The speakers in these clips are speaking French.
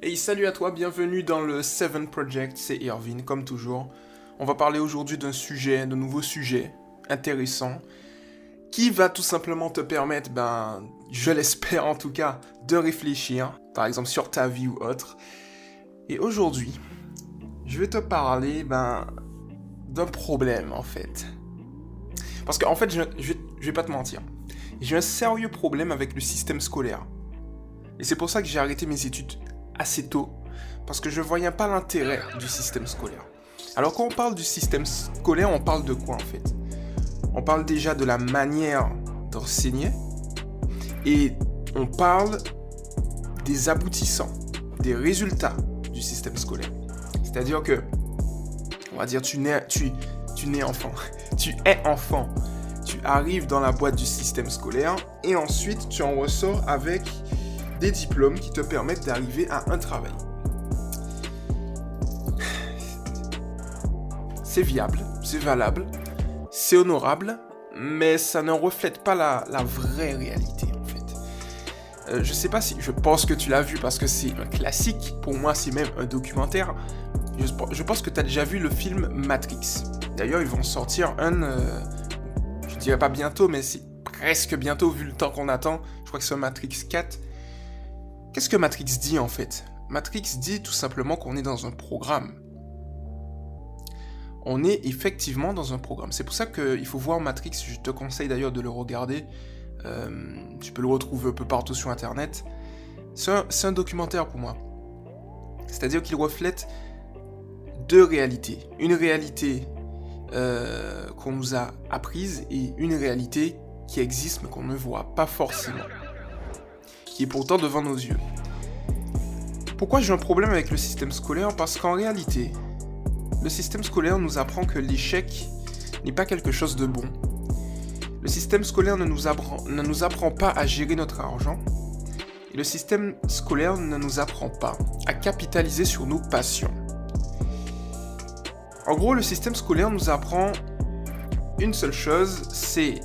Hey, salut à toi, bienvenue dans le Seven Project, c'est Irvine, comme toujours. On va parler aujourd'hui d'un sujet, d'un nouveau sujet intéressant, qui va tout simplement te permettre, ben, je l'espère en tout cas, de réfléchir, par exemple sur ta vie ou autre. Et aujourd'hui, je vais te parler, ben, d'un problème en fait. Parce qu'en fait, je, je, je vais pas te mentir, j'ai un sérieux problème avec le système scolaire. Et c'est pour ça que j'ai arrêté mes études assez tôt, parce que je ne voyais pas l'intérêt du système scolaire. Alors quand on parle du système scolaire, on parle de quoi en fait? On parle déjà de la manière d'enseigner, et on parle des aboutissants, des résultats du système scolaire. C'est-à-dire que, on va dire, tu nais, tu, tu nais enfant, tu es enfant, tu arrives dans la boîte du système scolaire, et ensuite tu en ressors avec des diplômes qui te permettent d'arriver à un travail. C'est viable, c'est valable, c'est honorable, mais ça ne reflète pas la, vraie réalité en fait. Euh, je sais pas si, je pense que tu l'as vu parce que c'est un classique, pour moi c'est même un documentaire. Je, pense que tu as déjà vu le film Matrix. D'ailleurs ils vont sortir un, euh, je dirais pas bientôt, mais c'est presque bientôt vu le temps qu'on attend. Je crois que c'est Matrix 4 Qu'est-ce que Matrix dit en fait? Matrix dit tout simplement qu'on est dans un programme. On est effectivement dans un programme. C'est pour ça qu'il faut voir Matrix. Je te conseille d'ailleurs de le regarder. Euh, tu peux le retrouver un peu partout sur Internet. C'est un, documentaire pour moi. C'est-à-dire qu'il reflète deux réalités. Une réalité euh, qu'on nous a apprise et une réalité qui existe mais qu'on ne voit pas forcément qui est pourtant devant nos yeux. Pourquoi j'ai un problème avec le système scolaire? Parce qu'en réalité, le système scolaire nous apprend que l'échec n'est pas quelque chose de bon. Le système scolaire ne nous, apprend, pas à gérer notre argent. Le système scolaire ne nous apprend pas à capitaliser sur nos passions. En gros, le système scolaire nous apprend une seule chose, c'est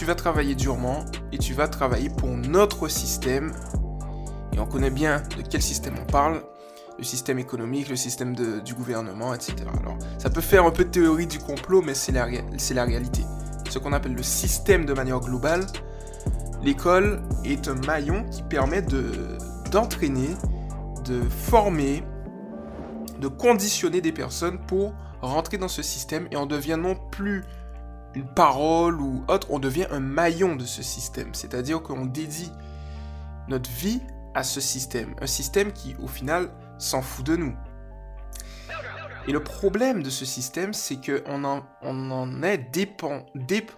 tu vas travailler durement et tu vas travailler pour notre système. Et on connaît bien de quel système on parle. Le système économique, le système du gouvernement, etc. Alors, ça peut faire un peu de théorie du complot, mais c'est la, la réalité. Ce qu'on appelle le système de manière globale, l'école est un maillon qui permet d'entraîner, de former, de conditionner des personnes pour rentrer dans ce système et en devenant plus une parole ou autre, on devient un maillon de ce système. C'est-à-dire qu'on dédie notre vie à ce système. Un système qui, au final, s'en fout de nous. Et le problème de ce système, c'est qu'on en, on en est dépend... Dép...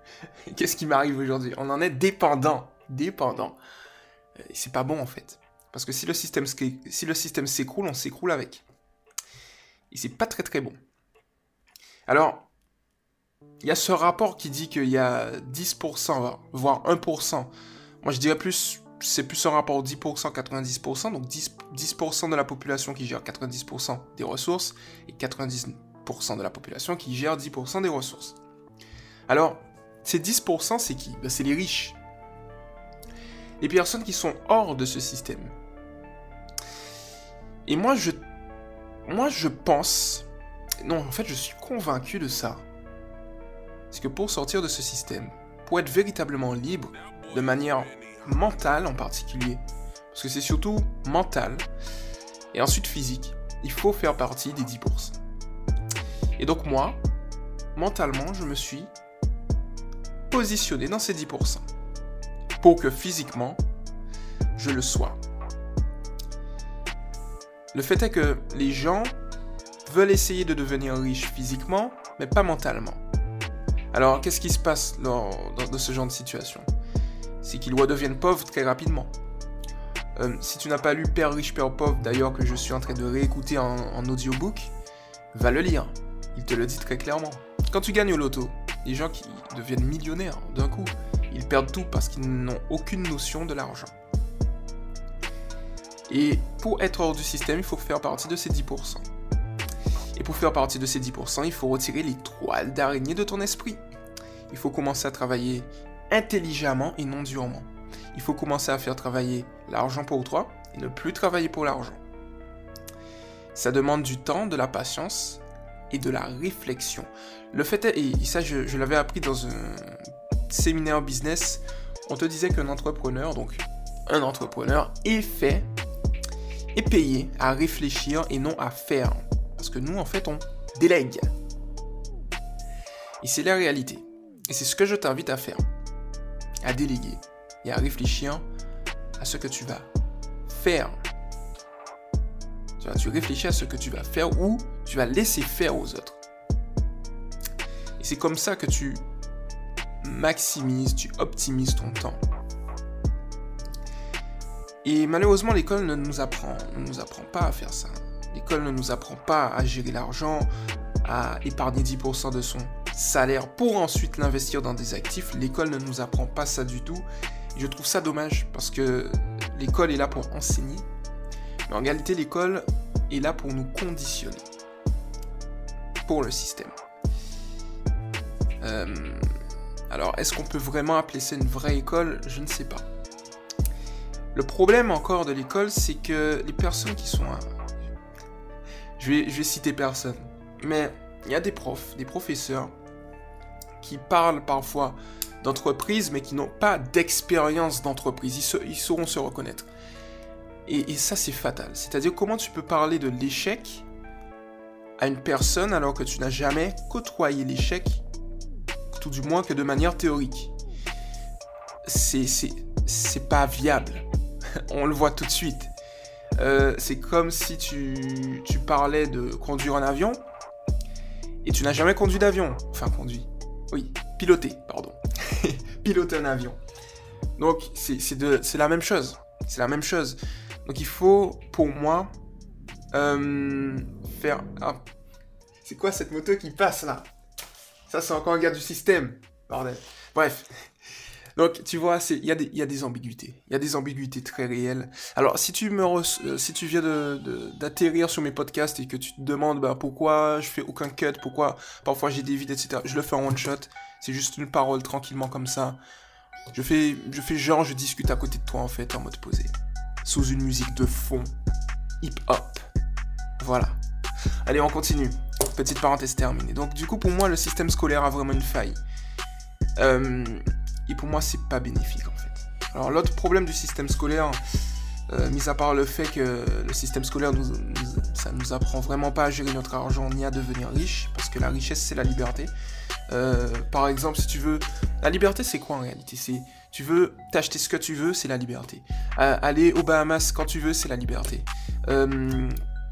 Qu'est-ce qui m'arrive aujourd'hui? On en est dépendant. Dépendant. Et c'est pas bon, en fait. Parce que si le système, si le système s'écroule, on s'écroule avec. Et c'est pas très très bon. Alors, il y a ce rapport qui dit qu'il y a 10%, voire 1%. Moi, je dirais plus, c'est plus un rapport 10%, 90%. Donc 10%, de la population qui gère 90% des ressources et 90% de la population qui gère 10% des ressources. Alors, ces 10%, c'est qui? Ben, C'est les riches. Les personnes qui sont hors de ce système. Et moi, je, moi, je pense... Non, en fait, je suis convaincu de ça c'est que pour sortir de ce système, pour être véritablement libre, de manière mentale en particulier, parce que c'est surtout mental, et ensuite physique, il faut faire partie des 10%. Et donc moi, mentalement, je me suis positionné dans ces 10%, pour que physiquement, je le sois. Le fait est que les gens veulent essayer de devenir riches physiquement, mais pas mentalement. Alors, qu'est-ce qui se passe dans, ce genre de situation? C'est qu'ils deviennent pauvres très rapidement. Euh, si tu n'as pas lu Père riche, Père pauvre, d'ailleurs que je suis en train de réécouter en, audiobook, va le lire. Il te le dit très clairement. Quand tu gagnes au loto, les gens qui deviennent millionnaires d'un coup, ils perdent tout parce qu'ils n'ont aucune notion de l'argent. Et pour être hors du système, il faut faire partie de ces 10%. Et pour faire partie de ces 10%, il faut retirer les toiles d'araignée de ton esprit. Il faut commencer à travailler intelligemment et non durement. Il faut commencer à faire travailler l'argent pour toi et ne plus travailler pour l'argent. Ça demande du temps, de la patience et de la réflexion. Le fait est, et ça je, l'avais appris dans un séminaire business, on te disait qu'un entrepreneur, donc un entrepreneur, est fait, est payé à réfléchir et non à faire. Parce que nous, en fait, on délègue. Et c'est la réalité. Et c'est ce que je t'invite à faire. À déléguer et à réfléchir à ce que tu vas faire. Tu, vas, tu réfléchis à ce que tu vas faire ou tu vas laisser faire aux autres. Et c'est comme ça que tu maximises, tu optimises ton temps. Et malheureusement, l'école ne nous apprend, ne nous apprend pas à faire ça. L'école ne nous apprend pas à gérer l'argent, à épargner 10% de son salaire pour ensuite l'investir dans des actifs. L'école ne nous apprend pas ça du tout. Je trouve ça dommage parce que l'école est là pour enseigner. Mais en réalité, l'école est là pour nous conditionner. Pour le système. Euh, alors, est-ce qu'on peut vraiment appeler ça une vraie école? Je ne sais pas. Le problème encore de l'école, c'est que les personnes qui sont... Je vais, je vais citer personne. Mais il y a des profs, des professeurs qui parlent parfois d'entreprise, mais qui n'ont pas d'expérience d'entreprise. Ils, sauront se reconnaître. Et, ça, c'est fatal. C'est-à-dire, comment tu peux parler de l'échec à une personne alors que tu n'as jamais côtoyé l'échec, tout du moins que de manière théorique? C'est pas viable. On le voit tout de suite. Euh, c'est comme si tu parlais de conduire un avion et tu n'as jamais conduit d'avion. Enfin, conduit. Oui, piloter, pardon. piloter un avion. Donc, c'est la même chose. C'est la même chose. Donc, il faut, pour moi, euh, faire... Ah, c'est quoi cette moto qui passe là? Ça, c'est encore un gars du système. Bordel. Bref. Donc, tu vois, il y, a des ambiguïtés. Il y a des ambiguïtés très réelles. Alors, si tu, me euh, si tu viens d'atterrir de, sur mes podcasts et que tu te demandes bah, pourquoi je fais aucun cut, pourquoi parfois j'ai des vides, etc., je le fais en one shot. C'est juste une parole tranquillement comme ça. Je fais, je fais genre, je discute à côté de toi en fait, en mode posé. Sous une musique de fond. Hip-hop. Voilà. Allez, on continue. Petite parenthèse terminée. Donc, du coup, pour moi, le système scolaire a vraiment une faille. Euh, et pour moi, c'est pas bénéfique en fait. Alors l'autre problème du système scolaire, euh, mis à part le fait que le système scolaire, nous, ça nous apprend vraiment pas à gérer notre argent ni à devenir riche, parce que la richesse c'est la liberté. Euh, par exemple, si tu veux, la liberté c'est quoi en réalité? C'est tu veux t'acheter ce que tu veux, c'est la liberté. Euh, aller aux Bahamas quand tu veux, c'est la liberté.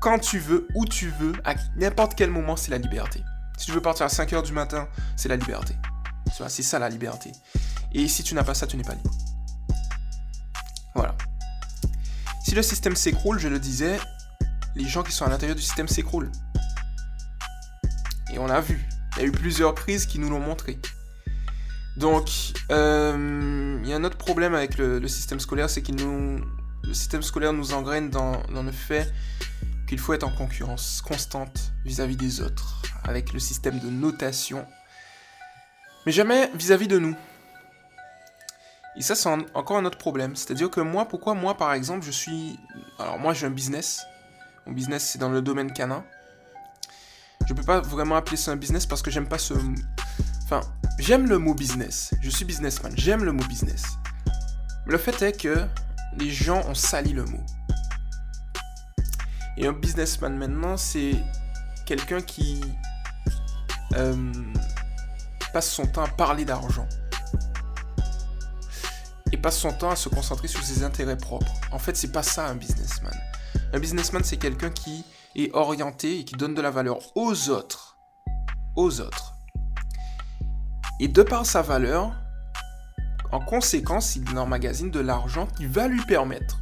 quand tu veux, où tu veux, à n'importe quel moment, c'est la liberté. Si tu veux partir à 5h du matin, c'est la liberté. C'est ça la liberté. Et si tu n'as pas ça, tu n'es pas libre. Voilà. Si le système s'écroule, je le disais, les gens qui sont à l'intérieur du système s'écroulent. Et on l'a vu. Il y a eu plusieurs crises qui nous l'ont montré. Donc, euh, il y a un autre problème avec le, système scolaire, c'est qu'il nous, le système scolaire nous engraine dans, le fait qu'il faut être en concurrence constante vis-à-vis des autres, avec le système de notation, mais jamais vis à -vis de nous. Et ça, c'est encore un autre problème. C'est-à-dire que moi, pourquoi moi, par exemple, je suis... Alors moi, j'ai un business. Mon business, c'est dans le domaine canin. Je peux pas vraiment appeler ça un business parce que j'aime pas ce... Enfin, j'aime le mot business. Je suis businessman. J'aime le mot business. Le fait est que les gens ont sali le mot. Et un businessman maintenant, c'est quelqu'un qui euh, passe son temps à parler d'argent passe son temps à se concentrer sur ses intérêts propres. En fait, c'est pas ça un businessman. Un businessman, c'est quelqu'un qui est orienté et qui donne de la valeur aux autres. Aux autres. Et de par sa valeur, en conséquence, il emmagasine de l'argent qui va lui permettre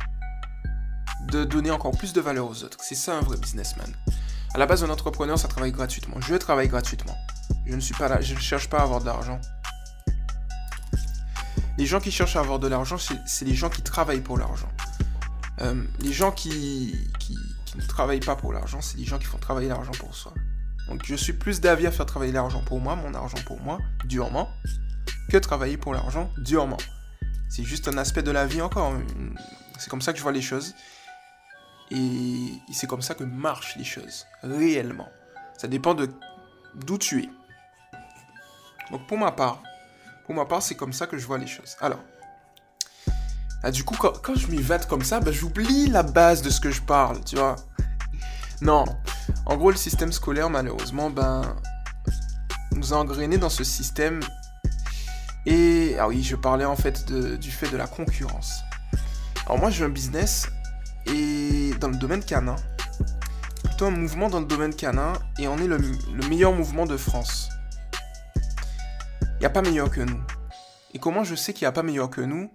de donner encore plus de valeur aux autres. C'est ça un vrai businessman. À la base, un entrepreneur, ça travaille gratuitement. Je travaille gratuitement. Je ne suis pas là, je ne cherche pas à avoir de l'argent. Les gens qui cherchent à avoir de l'argent, c'est les gens qui travaillent pour l'argent. Euh, les gens qui, qui, ne travaillent pas pour l'argent, c'est les gens qui font travailler l'argent pour soi. Donc je suis plus d'avis à faire travailler l'argent pour moi, mon argent pour moi, durement, que travailler pour l'argent durement. C'est juste un aspect de la vie encore. C'est comme ça que je vois les choses. Et c'est comme ça que marchent les choses, réellement. Ça dépend de d'où tu es. Donc pour ma part, pour ma part, c'est comme ça que je vois les choses. Alors, ah, du coup, quand, je m'y vate comme ça, bah, j'oublie la base de ce que je parle, tu vois. Non. En gros, le système scolaire, malheureusement, ben, nous a engrainés dans ce système. Et, ah oui, je parlais en fait du fait de la concurrence. Alors moi, j'ai un business et dans le domaine canin. Plutôt un mouvement dans le domaine canin et on est le meilleur mouvement de France. N'y a pas meilleur que nous. Et comment je sais qu'il n'y a pas meilleur que nous?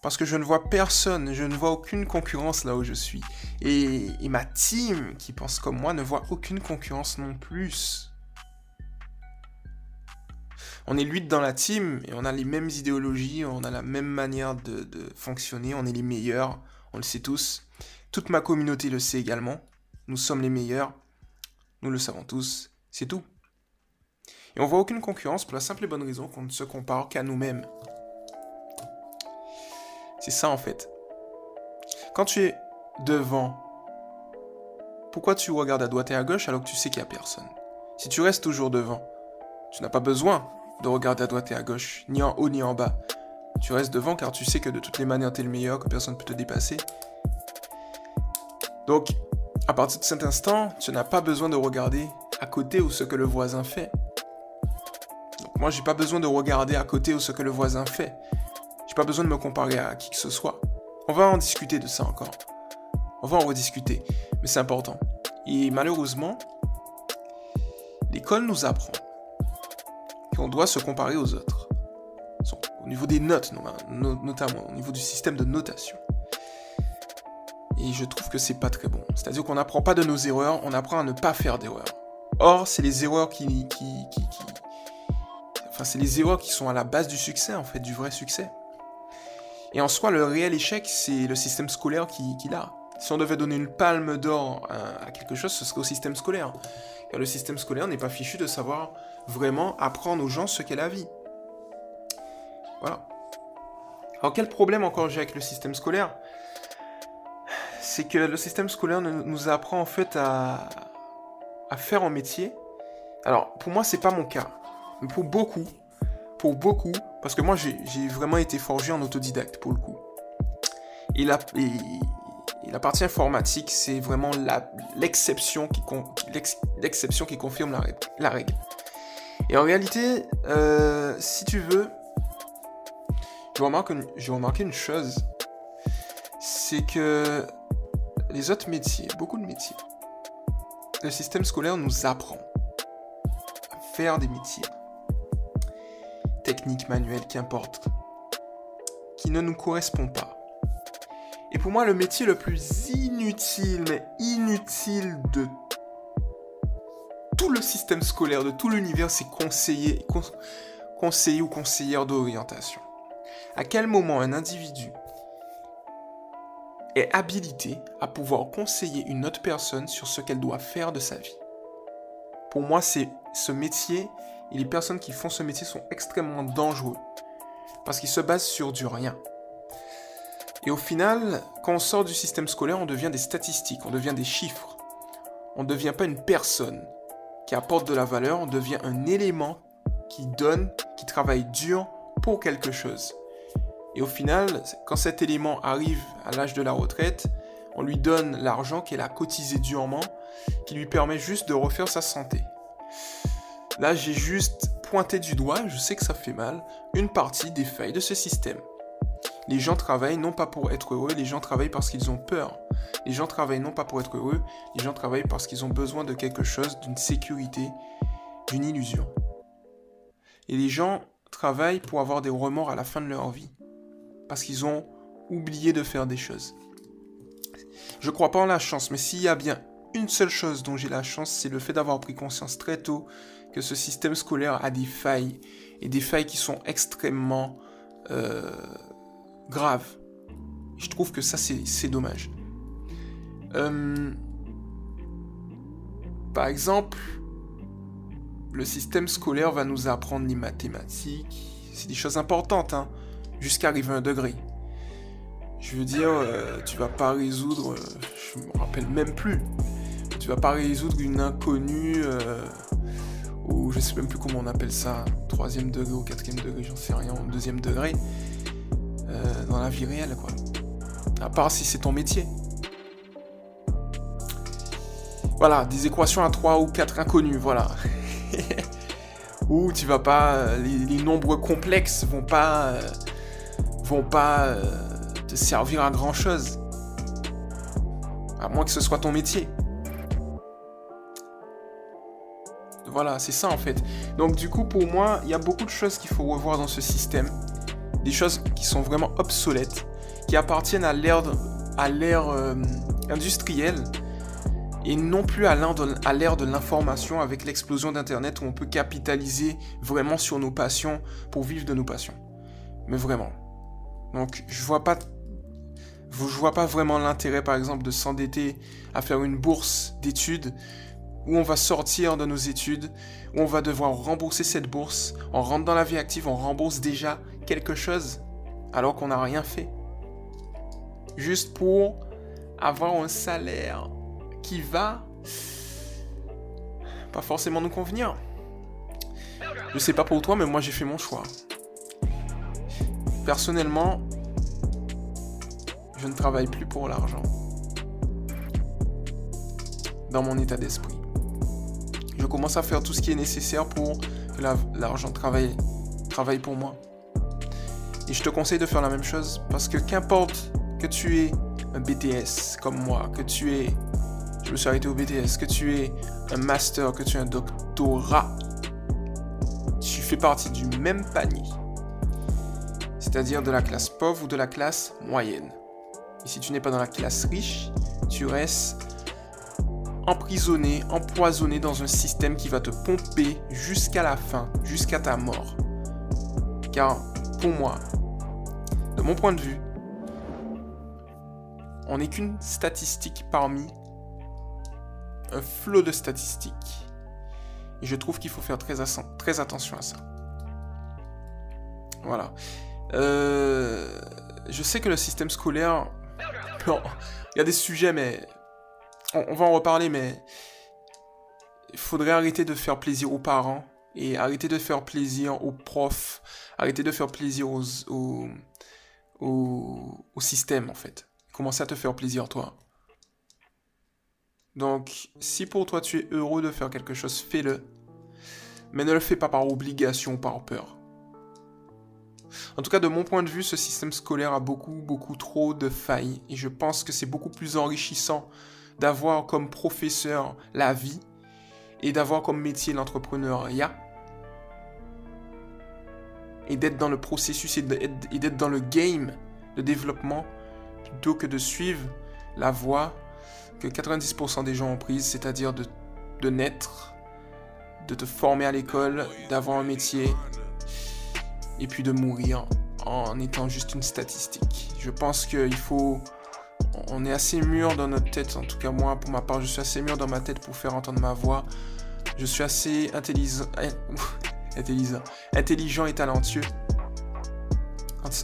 Parce que je ne vois personne, je ne vois aucune concurrence là où je suis. Et, ma team qui pense comme moi ne voit aucune concurrence non plus. On est 8 dans la team et on a les mêmes idéologies, on a la même manière de fonctionner, on est les meilleurs, on le sait tous. Toute ma communauté le sait également. Nous sommes les meilleurs, nous le savons tous, c'est tout. Et on voit aucune concurrence pour la simple et bonne raison qu'on ne se compare qu'à nous-mêmes. C'est ça en fait. Quand tu es devant, pourquoi tu regardes à droite et à gauche alors que tu sais qu'il n'y a personne? Si tu restes toujours devant, tu n'as pas besoin de regarder à droite et à gauche, ni en haut ni en bas. Tu restes devant car tu sais que de toutes les manières tu es le meilleur, que personne ne peut te dépasser. Donc, à partir de cet instant, tu n'as pas besoin de regarder à côté ou ce que le voisin fait. Moi, j'ai pas besoin de regarder à côté ou ce que le voisin fait pas besoin de me comparer à qui que ce soit. On va en discuter de ça encore. On va en rediscuter. Mais c'est important. Et malheureusement, l'école nous apprend qu'on doit se comparer aux autres. Au niveau des notes, notamment, au niveau du système de notation. Et je trouve que c'est pas très bon. C'est-à-dire qu'on n'apprend pas de nos erreurs, on apprend à ne pas faire d'erreurs. Or, c'est les erreurs qui, qui, qui... Enfin, c'est les erreurs qui sont à la base du succès, en fait, du vrai succès. Et en soi, le réel échec, c'est le système scolaire qui, qui l'a. Si on devait donner une palme d'or à, quelque chose, ce serait au système scolaire. Car le système scolaire n'est pas fichu de savoir vraiment apprendre aux gens ce qu'est la vie. Voilà. Alors quel problème encore j'ai avec le système scolaire? C'est que le système scolaire nous apprend en fait à, à faire un métier. Alors pour moi c'est pas mon cas. Pour beaucoup, pour beaucoup, parce que moi, j'ai vraiment été forgé en autodidacte, pour le coup. Et la, la partie informatique, c'est vraiment l'exception qui, qui confirme la, la, règle. Et en réalité, euh, si tu veux, je remarque, une chose, c'est que les autres métiers, beaucoup de métiers, le système scolaire nous apprend à faire des métiers technique, manuelle, qu'importe, qui ne nous correspond pas. Et pour moi, le métier le plus inutile, mais inutile de tout le système scolaire, de tout l'univers, c'est conseiller, conseiller ou conseillère d'orientation. À quel moment un individu est habilité à pouvoir conseiller une autre personne sur ce qu'elle doit faire de sa vie? Pour moi, c'est ce métier et les personnes qui font ce métier sont extrêmement dangereux parce qu'ils se basent sur du rien. Et au final, quand on sort du système scolaire, on devient des statistiques, on devient des chiffres. On ne devient pas une personne qui apporte de la valeur, on devient un élément qui donne, qui travaille dur pour quelque chose. Et au final, quand cet élément arrive à l'âge de la retraite, on lui donne l'argent qu'elle a cotisé durement, qui lui permet juste de refaire sa santé. Là, j'ai juste pointé du doigt, je sais que ça fait mal, une partie des failles de ce système. Les gens travaillent non pas pour être heureux, les gens travaillent parce qu'ils ont peur. Les gens travaillent non pas pour être heureux, les gens travaillent parce qu'ils ont besoin de quelque chose, d'une sécurité, d'une illusion. Et les gens travaillent pour avoir des remords à la fin de leur vie. Parce qu'ils ont oublié de faire des choses. Je crois pas en la chance, mais s'il y a bien une seule chose dont j'ai la chance, c'est le fait d'avoir pris conscience très tôt que ce système scolaire a des failles, et des failles qui sont extrêmement euh, graves. Je trouve que ça, c'est dommage. Euh, par exemple, le système scolaire va nous apprendre les mathématiques. C'est des choses importantes, hein, jusqu'à arriver à un degré. Je veux dire, euh, tu vas pas résoudre, euh, je me rappelle même plus, tu vas pas résoudre une inconnue, euh, sais même plus comment on appelle ça, troisième degré ou quatrième degré, j'en sais rien, deuxième degré, dans la vie réelle, quoi. À part si c'est ton métier. Voilà, des équations à 3 ou 4 inconnues, voilà. Ou tu vas pas. Les, nombres complexes vont pas. Euh, vont pas euh, te servir à grand chose. À moins que ce soit ton métier. Voilà, c'est ça en fait. Donc du coup, pour moi, il y a beaucoup de choses qu'il faut revoir dans ce système. Des choses qui sont vraiment obsolètes, qui appartiennent à l'ère euh, industrielle et non plus à l'ère de l'information avec l'explosion d'Internet où on peut capitaliser vraiment sur nos passions pour vivre de nos passions. Mais vraiment. Donc je vois pas, je vois pas vraiment l'intérêt par exemple de s'endetter à faire une bourse d'études où on va sortir de nos études, où on va devoir rembourser cette bourse, on rentre dans la vie active, on rembourse déjà quelque chose alors qu'on n'a rien fait. Juste pour avoir un salaire qui va pas forcément nous convenir. Je sais pas pour toi, mais moi j'ai fait mon choix. Personnellement, je ne travaille plus pour l'argent. Dans mon état d'esprit. Commence à faire tout ce qui est nécessaire pour que l'argent travaille, travaille pour moi. Et je te conseille de faire la même chose parce que qu'importe que tu aies un BTS comme moi, que tu aies je me suis arrêté au BTS, que tu es un master, que tu es un doctorat, tu fais partie du même panier. C'est-à-dire de la classe pauvre ou de la classe moyenne. Et si tu n'es pas dans la classe riche, tu restes emprisonné, empoisonné dans un système qui va te pomper jusqu'à la fin, jusqu'à ta mort. Car pour moi, de mon point de vue, on n'est qu'une statistique parmi un flot de statistiques. Et je trouve qu'il faut faire très, attention à ça. Voilà. Euh, je sais que le système scolaire... il y a des sujets, mais... On, va en reparler, mais... Il faudrait arrêter de faire plaisir aux parents et arrêter de faire plaisir aux profs, arrêter de faire plaisir aux, aux, au, au système, en fait. Commencer à te faire plaisir, toi. Donc, si pour toi tu es heureux de faire quelque chose, fais-le. Mais ne le fais pas par obligation ou par peur. En tout cas, de mon point de vue, ce système scolaire a beaucoup, beaucoup trop de failles. Et je pense que c'est beaucoup plus enrichissant d'avoir comme professeur la vie et d'avoir comme métier l'entrepreneuriat. Et d'être dans le processus et d'être dans le game de développement plutôt que de suivre la voie que 90% des gens ont prise, c'est-à-dire de, de naître, de te former à l'école, d'avoir un métier, et puis de mourir en étant juste une statistique. Je pense qu'il faut... On est assez mûr dans notre tête, en tout cas moi, pour ma part, je suis assez mûr dans ma tête pour faire entendre ma voix. Je suis assez intelligent, intelligent, intelligent et talentueux.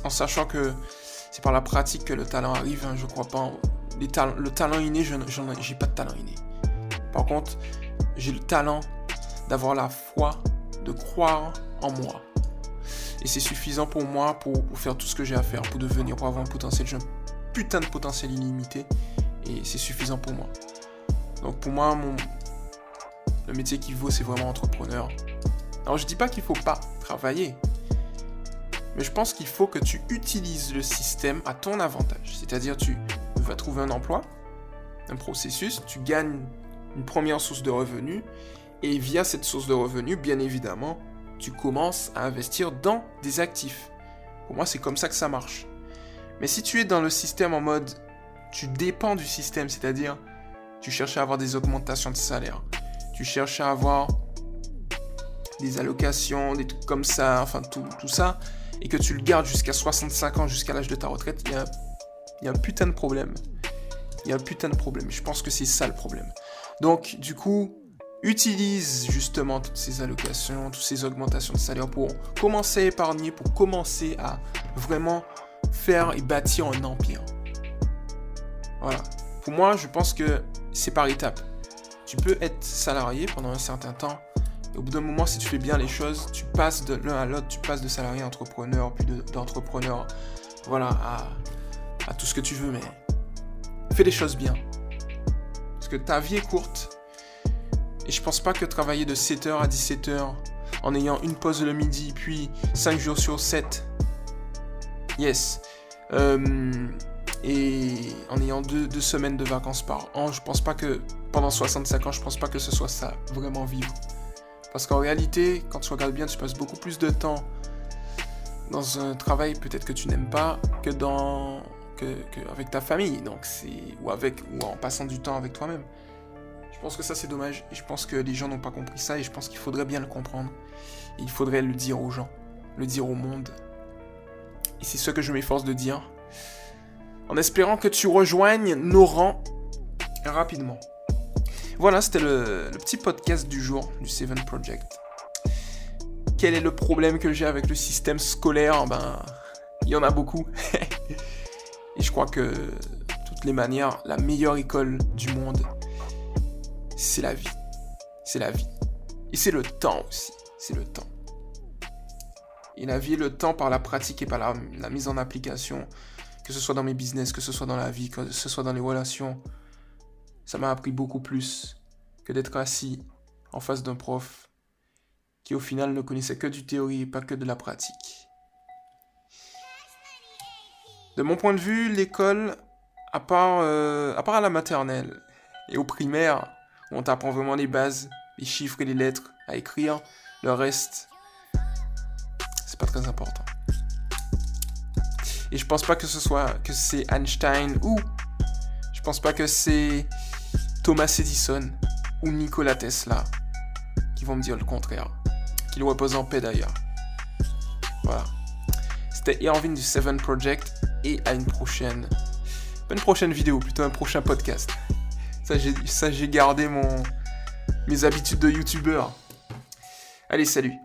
En, sachant que c'est par la pratique que le talent arrive, hein, je crois pas le talent inné, je n'ai pas de talent inné. Par contre, j'ai le talent d'avoir la foi, de croire en moi. Et c'est suffisant pour moi pour, faire tout ce que j'ai à faire, pour devenir, pour avoir un potentiel. Un putain de potentiel illimité. Et c'est suffisant pour moi. Donc pour moi, mon, le métier qui vaut, c'est vraiment entrepreneur. Alors je dis pas qu'il faut pas travailler. Mais je pense qu'il faut que tu utilises le système à ton avantage. C'est-à-dire tu vas trouver un emploi, un processus, tu gagnes une première source de revenus, et via cette source de revenus, bien évidemment, tu commences à investir dans des actifs. Pour moi, c'est comme ça que ça marche. Mais si tu es dans le système en mode, tu dépends du système, c'est-à-dire, tu cherches à avoir des augmentations de salaire, tu cherches à avoir des allocations, des trucs comme ça, enfin tout, tout ça, et que tu le gardes jusqu'à 65 ans, jusqu'à l'âge de ta retraite, il y a y a un putain de problème. Il y a un putain de problème. Je pense que c'est ça le problème. Donc, du coup, utilise justement toutes ces allocations, toutes ces augmentations de salaire pour commencer à épargner, pour commencer à vraiment faire et bâtir un empire. Voilà. Pour moi, je pense que c'est par étapes. Tu peux être salarié pendant un certain temps. Au bout d'un moment, si tu fais bien les choses, tu passes de l'un à l'autre, tu passes de salarié à entrepreneur, puis d'entrepreneur, voilà, à, à tout ce que tu veux, mais fais les choses bien. Parce que ta vie est courte. Et je pense pas que travailler de 7h à 17h en ayant une pause le midi, puis 5 jours sur 7. Yes. Euh, et en ayant deux, semaines de vacances par an, je pense pas que pendant 65 ans, je pense pas que ce soit ça, vraiment vivre. Parce qu'en réalité, quand tu regardes bien, tu passes beaucoup plus de temps dans un travail peut-être que tu n'aimes pas que dans que, avec ta famille, donc c'est ou avec ou en passant du temps avec toi-même. Je pense que ça c'est dommage je pense que les gens n'ont pas compris ça et je pense qu'il faudrait bien le comprendre. Il faudrait le dire aux gens, le dire au monde. Et c'est ce que je m'efforce de dire en espérant que tu rejoignes nos rangs rapidement. Voilà, c'était le, petit podcast du jour du Seven Project. Quel est le problème que j'ai avec le système scolaire? Ben, il y en a beaucoup. Et je crois que, de toutes les manières, la meilleure école du monde, c'est la vie. C'est la vie. Et c'est le temps aussi. C'est le temps. Et la vie, le temps par la pratique et par la mise en application, que ce soit dans mes business, que ce soit dans la vie, que ce soit dans les relations, ça m'a appris beaucoup plus que d'être assis en face d'un prof qui au final ne connaissait que du théorie et pas que de la pratique. De mon point de vue, l'école, à part, euh, à la maternelle et au primaire, où on t'apprend vraiment les bases, les chiffres et les lettres à écrire, le reste, c'est pas très important. Et je pense pas que ce soit que c'est Einstein ou je pense pas que c'est Thomas Edison ou Nikola Tesla qui vont me dire le contraire. Qu'il repose en paix d'ailleurs. Voilà. C'était Irvin du Seven Project et à une prochaine. Pas une prochaine vidéo, plutôt un prochain podcast. Ça j'ai gardé mon mes habitudes de youtubeur. Allez, salut